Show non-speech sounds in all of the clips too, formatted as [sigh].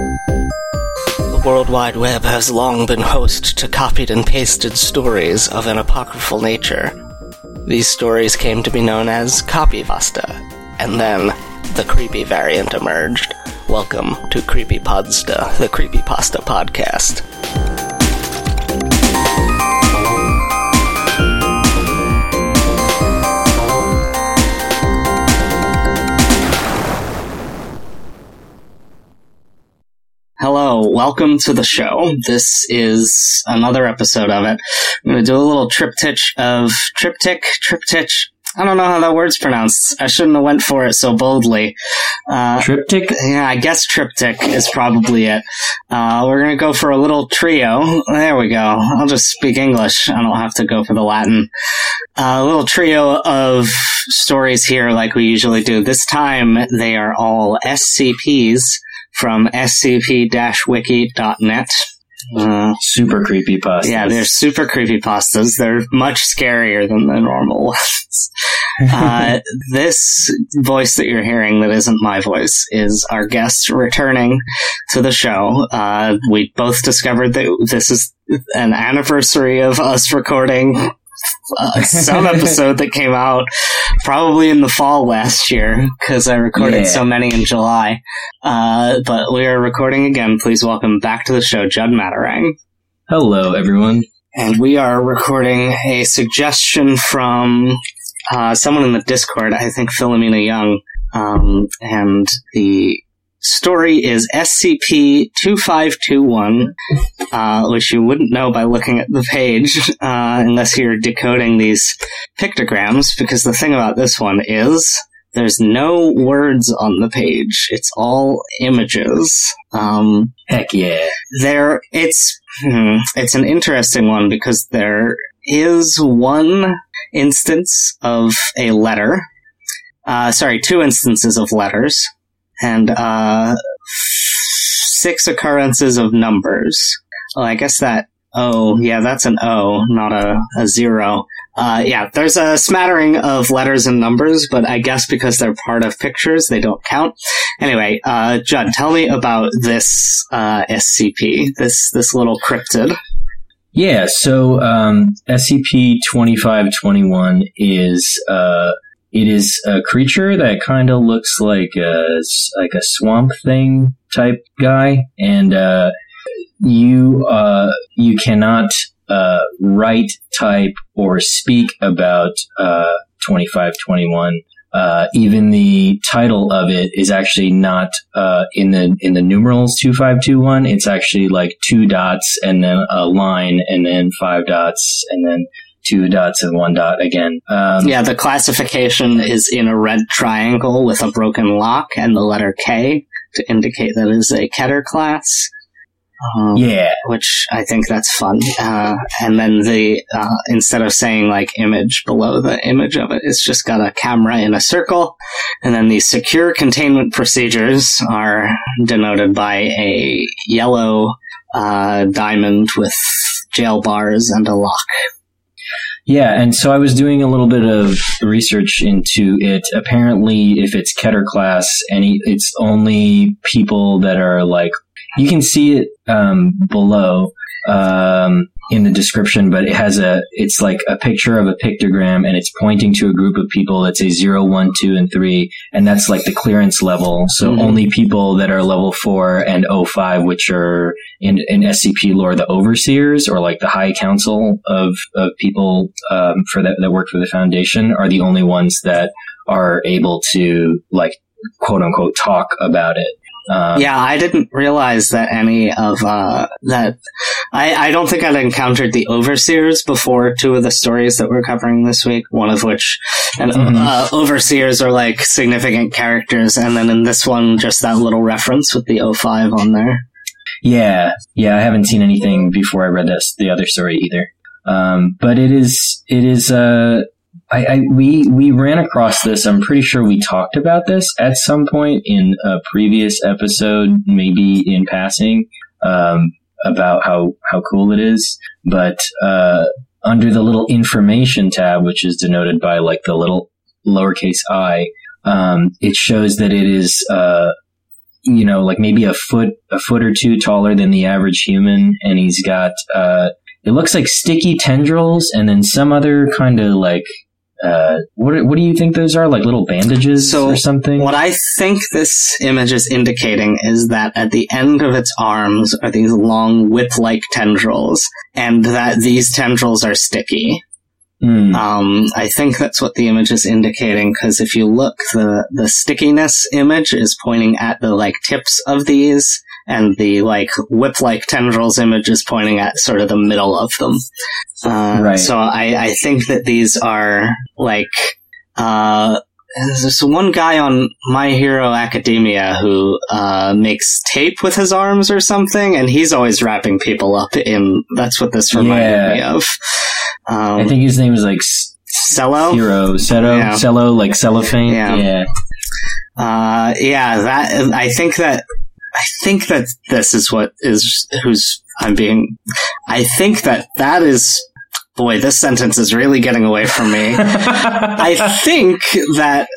The World Wide Web has long been host to copied and pasted stories of an apocryphal nature. These stories came to be known as copypasta, and then the creepy variant emerged. Welcome to Creepy Creepypodsta, the Creepypasta podcast. Welcome to the show. This is another episode of it. I'm going to do a little triptych of triptych, triptych. I don't know how that word's pronounced. I shouldn't have went for it so boldly. Uh, triptych? Yeah, I guess triptych is probably it. Uh, we're going to go for a little trio. There we go. I'll just speak English. I don't have to go for the Latin. Uh, a little trio of stories here like we usually do. This time they are all SCPs from scp-wiki.net. Uh, super creepy pastas. Yeah, they're super creepy pastas. They're much scarier than the normal [laughs] ones. uh, [laughs] this voice that you're hearing that isn't my voice is our guest returning to the show. Uh, we both discovered that this is an anniversary of us recording uh, [laughs] some episode that came out probably in the fall last year because I recorded yeah. so many in July. Uh, but we are recording again. Please welcome back to the show, Judd Matarang. Hello, everyone. And we are recording a suggestion from uh, someone in the Discord, I think Philomena Young. Um, and the story is SCP-2521, uh, which you wouldn't know by looking at the page, [laughs] uh, unless you're decoding these pictograms, because the thing about this one is there's no words on the page. It's all images. Um, Heck yeah. There, it's, hmm, it's an interesting one because there is one instance of a letter, uh, sorry, two instances of letters and uh, six occurrences of numbers. Oh, I guess that. Oh, yeah, that's an O, not a, a zero. Uh, yeah, there's a smattering of letters and numbers, but I guess because they're part of pictures, they don't count. Anyway, uh, Judd, tell me about this uh, SCP, this this little cryptid. Yeah, so um, SCP twenty five twenty one is uh, it is a creature that kind of looks like a like a swamp thing type guy, and uh, you uh, you cannot uh, write, type, or speak about uh, twenty five twenty one. Uh, even the title of it is actually not uh, in the in the numerals two five two one. It's actually like two dots and then a line and then five dots and then two dots and one dot again. Um, yeah, the classification is in a red triangle with a broken lock and the letter K to indicate that it is a Keter class. Um, yeah, which I think that's fun. Uh, and then the uh, instead of saying like image below the image of it, it's just got a camera in a circle, and then the secure containment procedures are denoted by a yellow uh, diamond with jail bars and a lock. Yeah, and so I was doing a little bit of research into it. Apparently, if it's Keter class, any it's only people that are like you can see it um, below. Um, in the description, but it has a, it's like a picture of a pictogram and it's pointing to a group of people that say zero, one, two, and three. And that's like the clearance level. So mm-hmm. only people that are level four and 05, which are in, in SCP lore, the overseers or like the high council of, of people, um, for that, that work for the foundation are the only ones that are able to like quote unquote talk about it. Um, yeah, I didn't realize that any of uh, that. I, I don't think I'd encountered the overseers before two of the stories that we're covering this week. One of which, and mm-hmm. uh, overseers are like significant characters, and then in this one, just that little reference with the 05 on there. Yeah, yeah, I haven't seen anything before I read this the other story either. Um, but it is it is uh I, I, we we ran across this. I'm pretty sure we talked about this at some point in a previous episode, maybe in passing, um, about how how cool it is. But uh, under the little information tab, which is denoted by like the little lowercase i, um, it shows that it is uh, you know, like maybe a foot, a foot or two taller than the average human, and he's got, uh, it looks like sticky tendrils, and then some other kind of like, uh, what what do you think those are? Like little bandages So, or something? What I think this image is indicating is that at the end of its arms are these long whip-like tendrils, and that these tendrils are sticky. Hmm. Um, I think that's what the image is indicating because if you look, the the stickiness image is pointing at the like tips of these, and the like whip-like tendrils image is pointing at sort of the middle of them. Uh, Right. So I I think that these are like uh. There's this one guy on My Hero Academia who uh, makes tape with his arms or something, and he's always wrapping people up in. That's what this reminded Yeah. me of. Um, I think his name is like Cello. Hero, Cello Yeah. Cello, like cellophane. Yeah. yeah. Uh, yeah, that I think that I think that this is what is who's I'm being. I think that that is. Boy, this sentence is really getting away from me. [laughs] I think that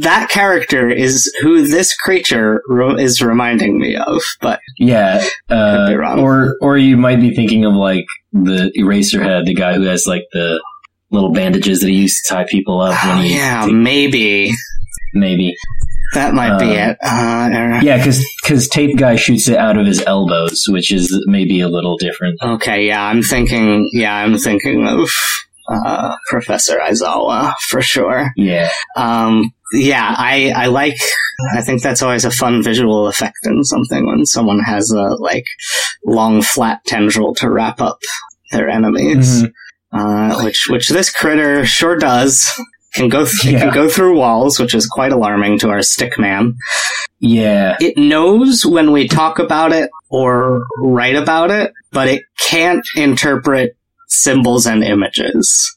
that character is who this creature re- is reminding me of, but Yeah, uh, be wrong. or or you might be thinking of like the Eraserhead, the guy who has like the little bandages that he used to tie people up when oh, he yeah, maybe maybe that might be Uh, it. Uh, yeah because because tape guy shoots it out of his elbows, which is maybe a little different. Okay, yeah, I'm thinking. Yeah, I'm thinking of uh, Professor Aizawa for sure. Yeah, Um, yeah, I I like. I think that's always a fun visual effect in something when someone has a like long flat tendril to wrap up their enemies, Mhm. uh, which which this critter sure does. Can go th- Yeah. can go through walls, which is quite alarming to our stick man. yeah, It knows when we talk about it or write about it, but it can't interpret symbols and images.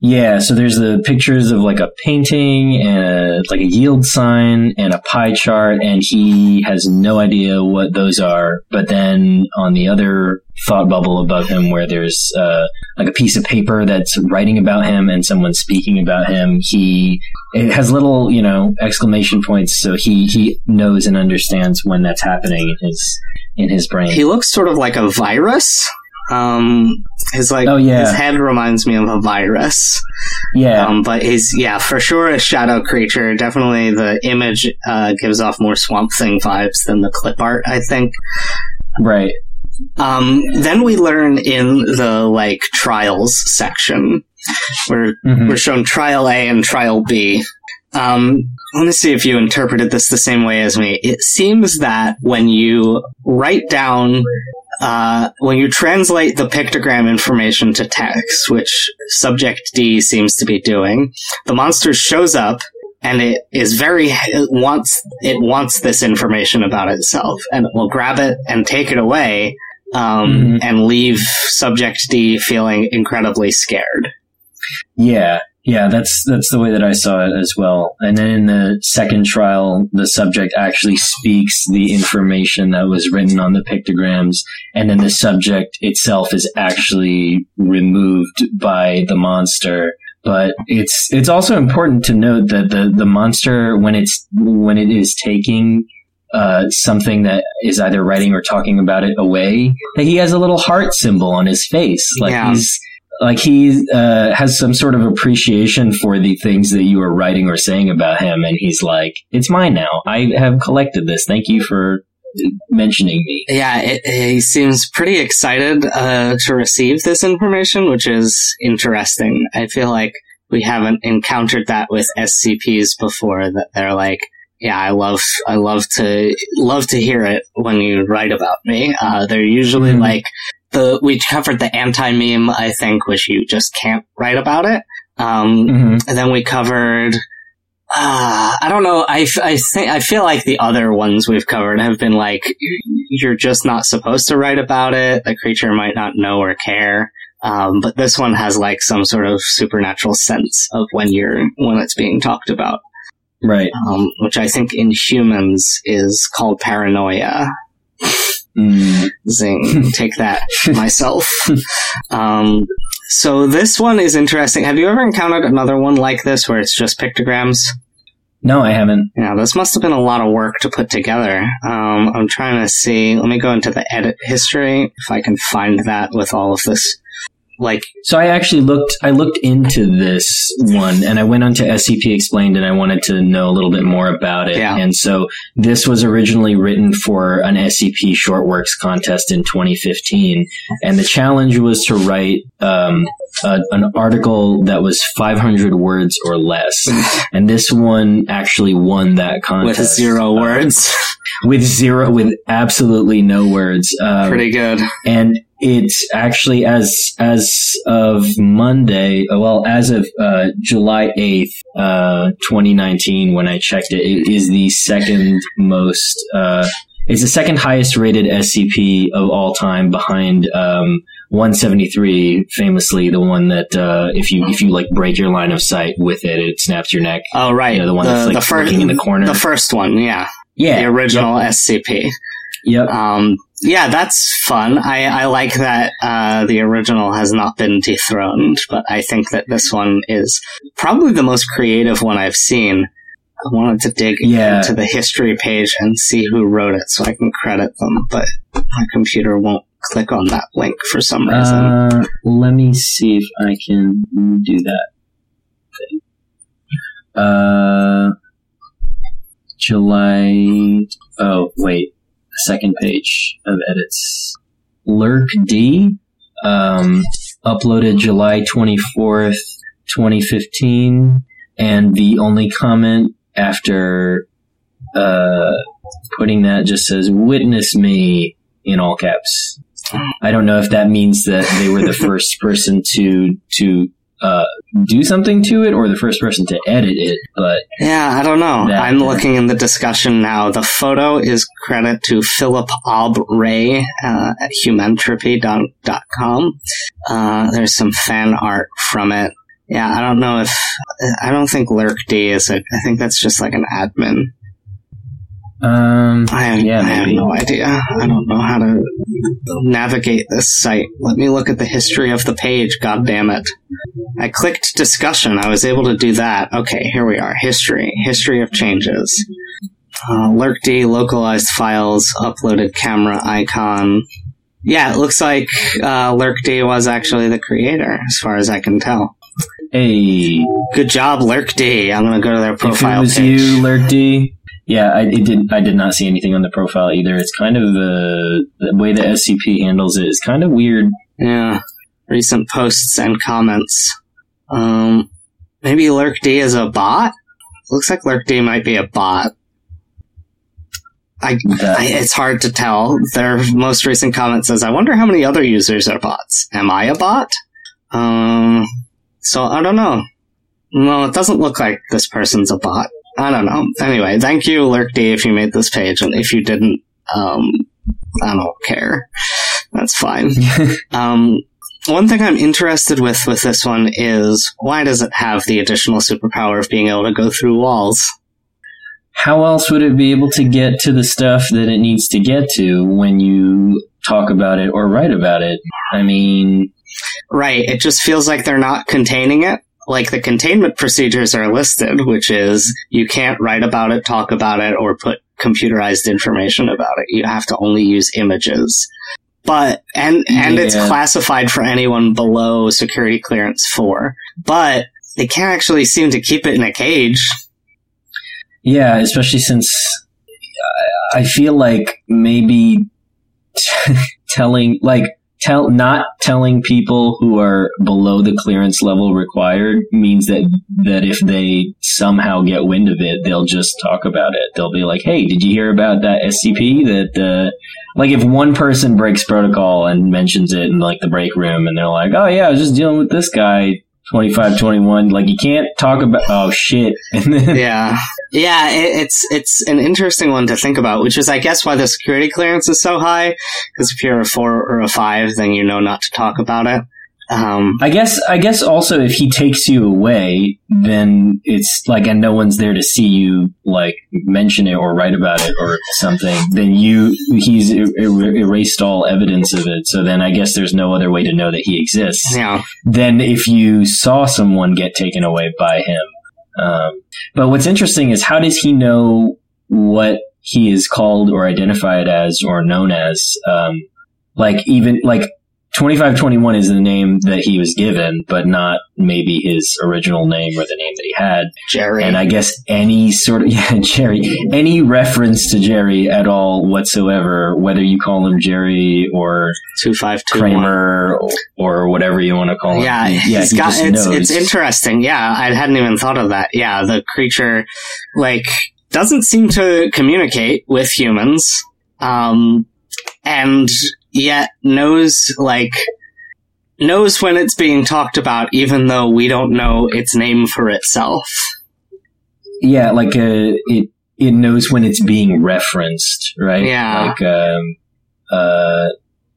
Yeah. So there's the pictures of like a painting and like a yield sign and a pie chart, and he has no idea what those are. But then on the other thought bubble above him, where there's uh, like a piece of paper that's writing about him and someone speaking about him, he it has little you know exclamation points, so he he knows and understands when that's happening in his in his brain. He looks sort of like a virus. Um, his like Oh, yeah. his head reminds me of a virus. yeah, Um, but he's yeah for sure a shadow creature. Definitely the image uh, gives off more Swamp Thing vibes than the clip art. I think. right. Um, then we learn in the like trials section where Mhm. we're shown trial A and trial B. Um, let me see if you interpreted this the same way as me. It seems that when you write down, uh, when you translate the pictogram information to text, which subject D seems to be doing, the monster shows up and it is very it wants it wants this information about itself and it will grab it and take it away um, Mhm. and leave subject D feeling incredibly scared. Yeah, yeah, that's that's the way that I saw it as well. And then in the second trial, the subject actually speaks the information that was written on the pictograms, and then the subject itself is actually removed by the monster. But it's it's also important to note that the the monster when it's when it is taking uh, something that is either writing or talking about it away, that he has a little heart symbol on his face, like Yeah. he's like he uh, has some sort of appreciation for the things that you are writing or saying about him, and he's like, "It's mine now. I have collected this. Thank you for mentioning me." Yeah, it, he seems pretty excited uh, to receive this information, which is interesting. I feel like we haven't encountered that with SCPs before. That they're like, "Yeah, I love, I love to love to hear it when you write about me." Uh, they're usually Mhm. like the we covered the anti meme, I think, which you just can't write about it. Um, hmm and then we covered. Uh, I don't know. I, I think I feel like the other ones we've covered have been like you're just not supposed to write about it. The creature might not know or care. Um, but this one has like some sort of supernatural sense of when you're when it's being talked about, Right. um, which I think in humans is called paranoia. Mm. Zing, [laughs] take that myself. [laughs] Um, so this one is interesting. Have you ever encountered another one like this where it's just pictograms? No, I haven't. Yeah, this must have been a lot of work to put together. Um, I'm trying to see. Let me go into the edit history if I can find that with all of this. Like, So I actually looked. I looked into this one, and I went onto SCP Explained, and I wanted to know a little bit more about it. Yeah. And so this was originally written for an SCP Short Works contest in 2015, and the challenge was to write um, a, an article that was 500 words or less. [laughs] and this one actually won that contest with zero words. with zero, with absolutely no words. Um, Pretty good. and it's actually as as of Monday, uh, well, as of uh, July eighth, uh, twenty nineteen, when I checked it, it is the second most. Uh, it's the second highest rated SCP of all time, behind um, 173, famously the one that uh, if you if you like break your line of sight with it, it snaps your neck. Oh, right. You know, the one that's, like, first, looking in the corner. The first one, yeah. Yeah, The original SCP. Yep. Um, yeah, that's fun. I, I like that uh, the original has not been dethroned, but I think that this one is probably the most creative one I've seen. I wanted to dig Yeah. into the history page and see who wrote it so I can credit them, but my computer won't click on that link for some reason. Uh, let me see if I can do that. thing. Uh, July. Oh wait, second page of edits. Lurk D, um, uploaded July twenty fourth, twenty fifteen, and the only comment after uh putting that just says "witness me" in all caps. I don't know if that means that they were the [laughs] first person to to uh, do something to it or the first person to edit it, but Yeah, I don't know. That- I'm looking in the discussion now. The photo is credit to Philip Ob Ray uh, at humentropy.com. Uh, there's some fan art from it. Yeah, I don't know if I don't think Lurk D is it. I think that's just like an admin. um, I have, Yeah, I have no idea. I don't know how to navigate this site. Let me look at the history of the page. God damn it! I clicked discussion. I was able to do that. Okay, here we are. History. History of changes. Uh, lurkd localized files uploaded camera icon. Yeah, it looks like uh, lurkd was actually the creator, as far as I can tell. hey, Good job, lurkd. I'm gonna go to their if it profile was page. you, Lurk D. Yeah, I it did. I did not see anything on the profile either. It's kind of uh, the way the SCP handles it is kind of weird. Yeah. Recent posts and comments. Um, maybe LurkD is a bot? Looks like LurkD might be a bot. I, I, it's hard to tell. Their most recent comment says, I wonder how many other users are bots. Am I a bot? Um, so I don't know. No, it doesn't look like this person's a bot. I don't know. Anyway, thank you, lurk LurkD, if you made this page, and if you didn't, um, I don't care. That's fine. [laughs] Um, one thing I'm interested with with this one is why does it have the additional superpower of being able to go through walls? How else would it be able to get to the stuff that it needs to get to when you talk about it or write about it? I mean, Right. It just feels like they're not containing it. Like the containment procedures are listed, which is you can't write about it, talk about it, or put computerized information about it. You have to only use images. But, and, and it's classified for anyone below security clearance four. But they can't actually seem to keep it in a cage. Yeah, especially since I I feel like maybe [laughs] telling, like, tell not telling people who are below the clearance level required means that that if they somehow get wind of it, they'll just talk about it. They'll be like, "Hey, did you hear about that SCP that?" Uh, like if one person breaks protocol and mentions it in like the break room, and they're like, "Oh yeah, I was just dealing with this guy." 25, 21, like you can't talk about, oh shit. [laughs] Yeah, yeah. It, it's it's an interesting one to think about, which is, I guess, why the security clearance is so high. Because if you're a four or a five, then you know not to talk about it. Um, I guess I guess also if he takes you away, then it's like and no one's there to see you like mention it or write about it or something. Then you he's er- er- erased all evidence of it. So then I guess there's no other way to know that he exists. yeah, Then if you saw someone get taken away by him, Um, but what's interesting is how does he know what he is called or identified as or known as? Um, like even like 2521 is the name that he was given, but not maybe his original name or the name that he had. Jerry. And I guess any sort of, [laughs] yeah, Jerry, any reference to Jerry at all whatsoever, whether you call him Jerry or 2521. Kramer or, or whatever you want to call him. Yeah, he- he's he got it's knows. it's interesting. Yeah, I hadn't even thought of that. Yeah, the creature like doesn't seem to communicate with humans. Um and yet knows like knows when it's being talked about even though we don't know its name for itself. Yeah, like uh, it it knows when it's being referenced, right? Yeah. Like um uh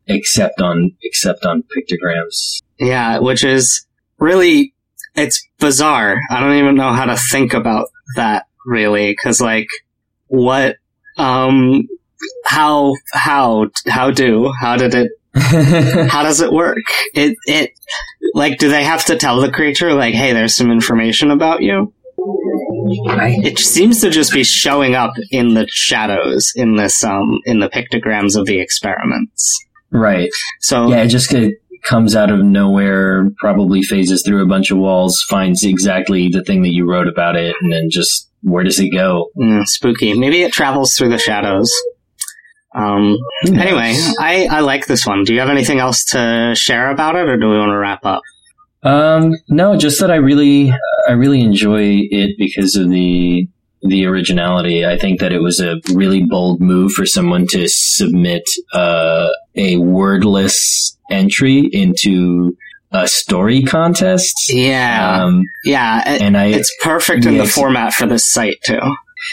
except on except on pictograms. Yeah, which is really it's bizarre. I don't even know how to think about that really cuz like what um how how how do how did it [laughs] how does it work? It it like do they have to tell the creature like hey there's some information about you? It seems to just be showing up in the shadows in this um in the pictograms of the experiments. right. So Yeah, it just uh, comes out of nowhere, probably phases through a bunch of walls, finds exactly the thing that you wrote about it, and then just where does it go? Mm, spooky. Maybe it travels through the shadows. Um, anyway, I, I like this one. Do you have anything else to share about it, or do we want to wrap up? Um, no, just that I really, I really enjoy it because of the the originality. I think that it was a really bold move for someone to submit uh, a wordless entry into a story contest. Yeah, Um, yeah. It, and I, it's perfect in Yeah, the format for this site too.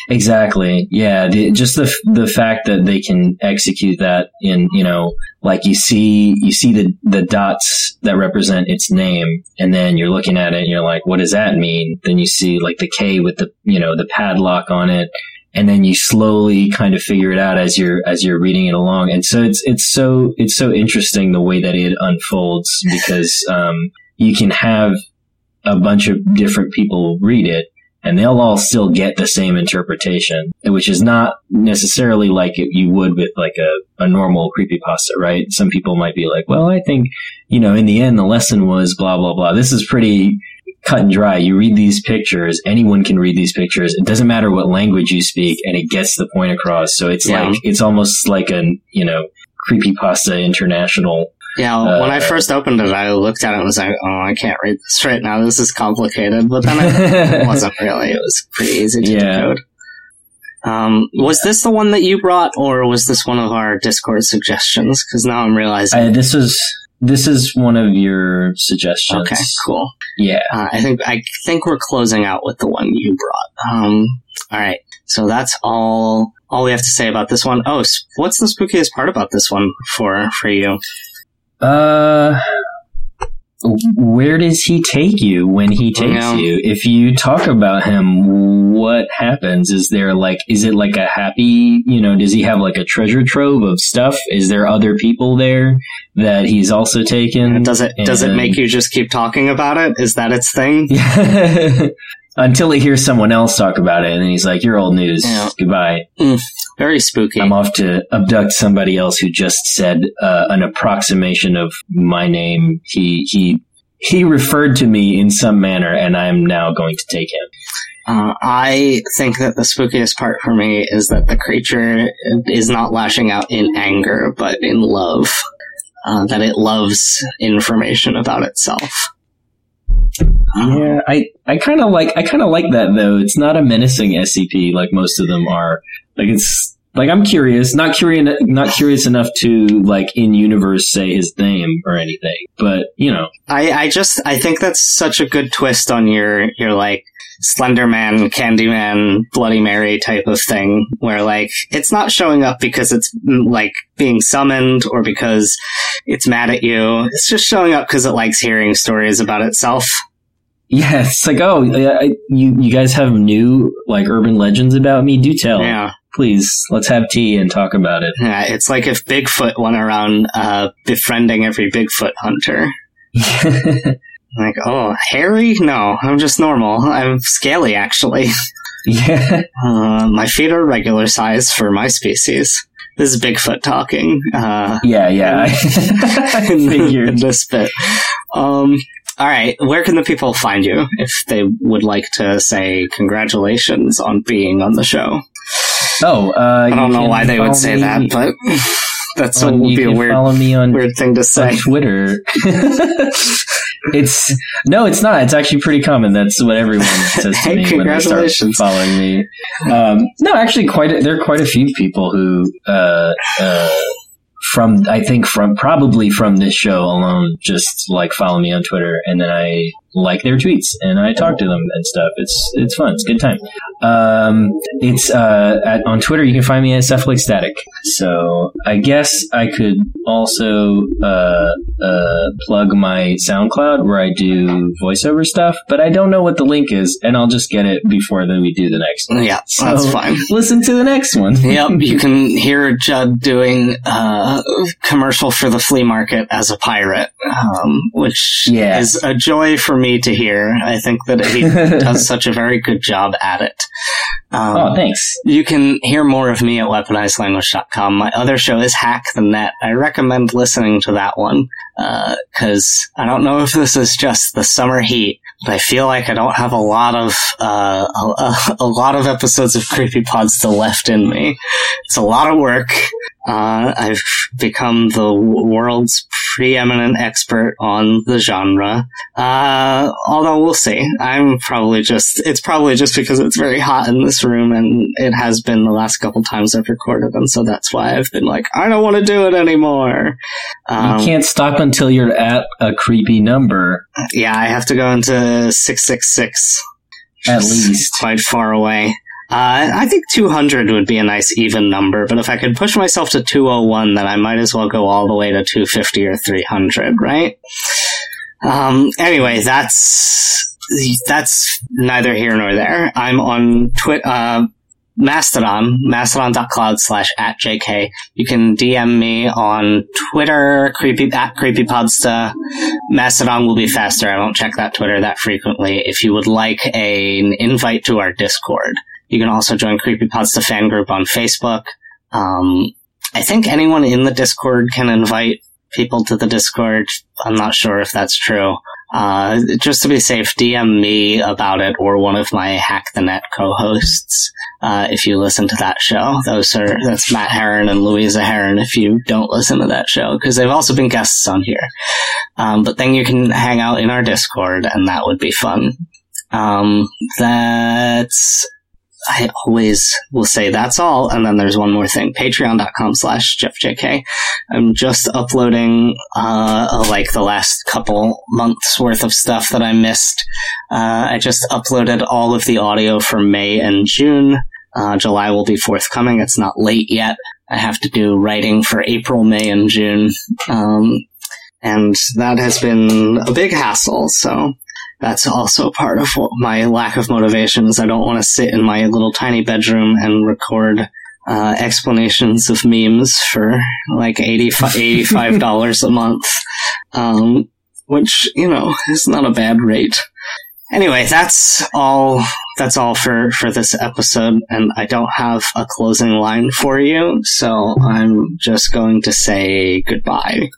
Exactly. Yeah. The, just the the fact that they can execute that in you know like you see you see the the dots that represent its name, and then you're looking at it and you're like, what does that mean? Then you see like the K with the you know the padlock on it, and then you slowly kind of figure it out as you're as you're reading it along. And so it's it's so it's so interesting the way that it unfolds because um, you can have a bunch of different people read it and they'll all still get the same interpretation, which is not necessarily like you would with like a, a normal creepypasta, right? Some people might be like, well, I think, you know, in the end, the lesson was blah, blah, blah. This is pretty cut and dry. You read these pictures, anyone can read these pictures. It doesn't matter what language you speak and it gets the point across. So it's Yeah. like, it's almost like an, you know, creepypasta international. Yeah, when I Uh, first opened it, I looked at it and was like, "Oh, I can't read this right now. This is complicated." But then [laughs] it wasn't really. It was pretty easy to Yeah. decode. Um, was this the one that you brought, or was this one of our Discord suggestions? Because now I'm realizing. I, this was, this is one of your suggestions. okay, cool. Yeah. Uh, I think I think we're closing out with the one you brought. Um, all right, so that's all. All we have to say about this one. Oh, what's the spookiest part about this one for for you? Uh, where does he take you when he takes Yeah. you? If you talk about him, what happens? Is there like, is it like a happy, you know, does he have like a treasure trove of stuff? Is there other people there that he's also taken? Does it does it make you just keep talking about it? Is that its thing? [laughs] Until he hears someone else talk about it, and then he's like, "You're old news. Yeah. Goodbye. Very spooky. I'm off to abduct somebody else who just said uh, an approximation of my name. He he he referred to me in some manner, and I'm now going to take him. Uh, I think that the spookiest part for me is that the creature is not lashing out in anger, but in love. Uh, that it loves information about itself. Yeah, I I kind of like I kind of like that though. It's not a menacing SCP like most of them are. Like it's like I'm curious, not curious, not curious enough to like in universe say his name or anything, but you know, I, I just I think that's such a good twist on your your like Slender Man, Candyman, Bloody Mary type of thing, where like it's not showing up because it's mm, like being summoned or because it's mad at you. It's just showing up because it likes hearing stories about itself. yeah, it's like oh, I- you you guys have new like urban legends about me? Do tell. Yeah. please let's have tea and talk about it Yeah, it's like if Bigfoot went around uh, befriending every Bigfoot hunter. [laughs] Like, oh, hairy? No, I'm just normal. I'm scaly, actually. [laughs] Yeah. Uh, my feet are regular size for my species. This is Bigfoot talking. Uh, Yeah, yeah. I in, in figured. this bit. Um, all right, where can the people find you if they would like to say congratulations on being on the show? Oh, uh, I don't know why they would say that, but [laughs] that's on, would be a weird, follow me on weird thing to on say. Twitter. [laughs] it's no, it's not. It's actually pretty common. That's what everyone [laughs] says to Hey, me when they start following me. Um, no, actually, quite a, there are quite a few people who, uh, uh, from I think from probably from this show alone, just like follow me on Twitter, and then I like their tweets and I talk to them and stuff. It's it's fun. It's a good time. Um, it's uh, at, on Twitter. You can find me at Cephalic Static. So I guess I could also uh, uh, plug my SoundCloud where I do voiceover stuff, but I don't know what the link is, and I'll just get it before then we do the next. one. Yeah, that's So- fine. Listen to the next one. [laughs] yep, you can [laughs] hear Judd doing uh, commercial for the flea market as a pirate, um, which Yeah. is a joy for me to hear. I think that he [laughs] does such a very good job at it. Um, Oh, thanks. You can hear more of me at weaponizedlanguage.com. My other show is Hack the Net. I recommend listening to that one because I don't know if this is just the summer heat, but I feel like I don't have a lot of uh, a, [laughs] a lot of episodes of creepy pods still left in me. It's a lot of work. Uh, I've become the world's preeminent expert on the genre. Uh, although we'll see. I'm probably just, it's probably just because it's very hot in this room and it has been the last couple times I've recorded. And so that's why I've been like, I don't want to do it anymore. Um, you can't stop until you're at a creepy number, yeah, I have to go into 666. at least. Quite far away. Uh, I think 200 would be a nice even number, but if I could push myself to 201, then I might as well go all the way to 250 or 300, right? Um, anyway, that's, that's neither here nor there. I'm on Twitter, uh, Mastodon, mastodon.cloud slash at JK. You can DM me on Twitter, creepy, at creepypodsta. Mastodon will be faster. I don't check that Twitter that frequently. If you would like a, an invite to our Discord, you can also join Creepypodsta fan group on Facebook. Um, I think anyone in the Discord can invite people to the Discord. I'm not sure if that's true. Uh, just to be safe, DM me about it or one of my Hack the Net co-hosts. Uh, if you listen to that show, those are, that's Matt Heron and Louisa Heron if you don't listen to that show, because they've also been guests on here. Um, but then you can hang out in our Discord and that would be fun. Um, that's, I always will say that's all. And then there's one more thing. Patreon.com slash JeffJK. I'm just uploading, uh, like the last couple months worth of stuff that I missed. Uh, I just uploaded all of the audio for May and June. Uh, July will be forthcoming. It's not late yet. I have to do writing for April, May, and June. Um, and that has been a big hassle. So that's also part of what my lack of motivation is. I don't want to sit in my little tiny bedroom and record uh, explanations of memes for like [laughs] 85 dollars a month, um, which you know is not a bad rate. Anyway, that's all. That's all for for this episode, and I don't have a closing line for you, so I'm just going to say goodbye.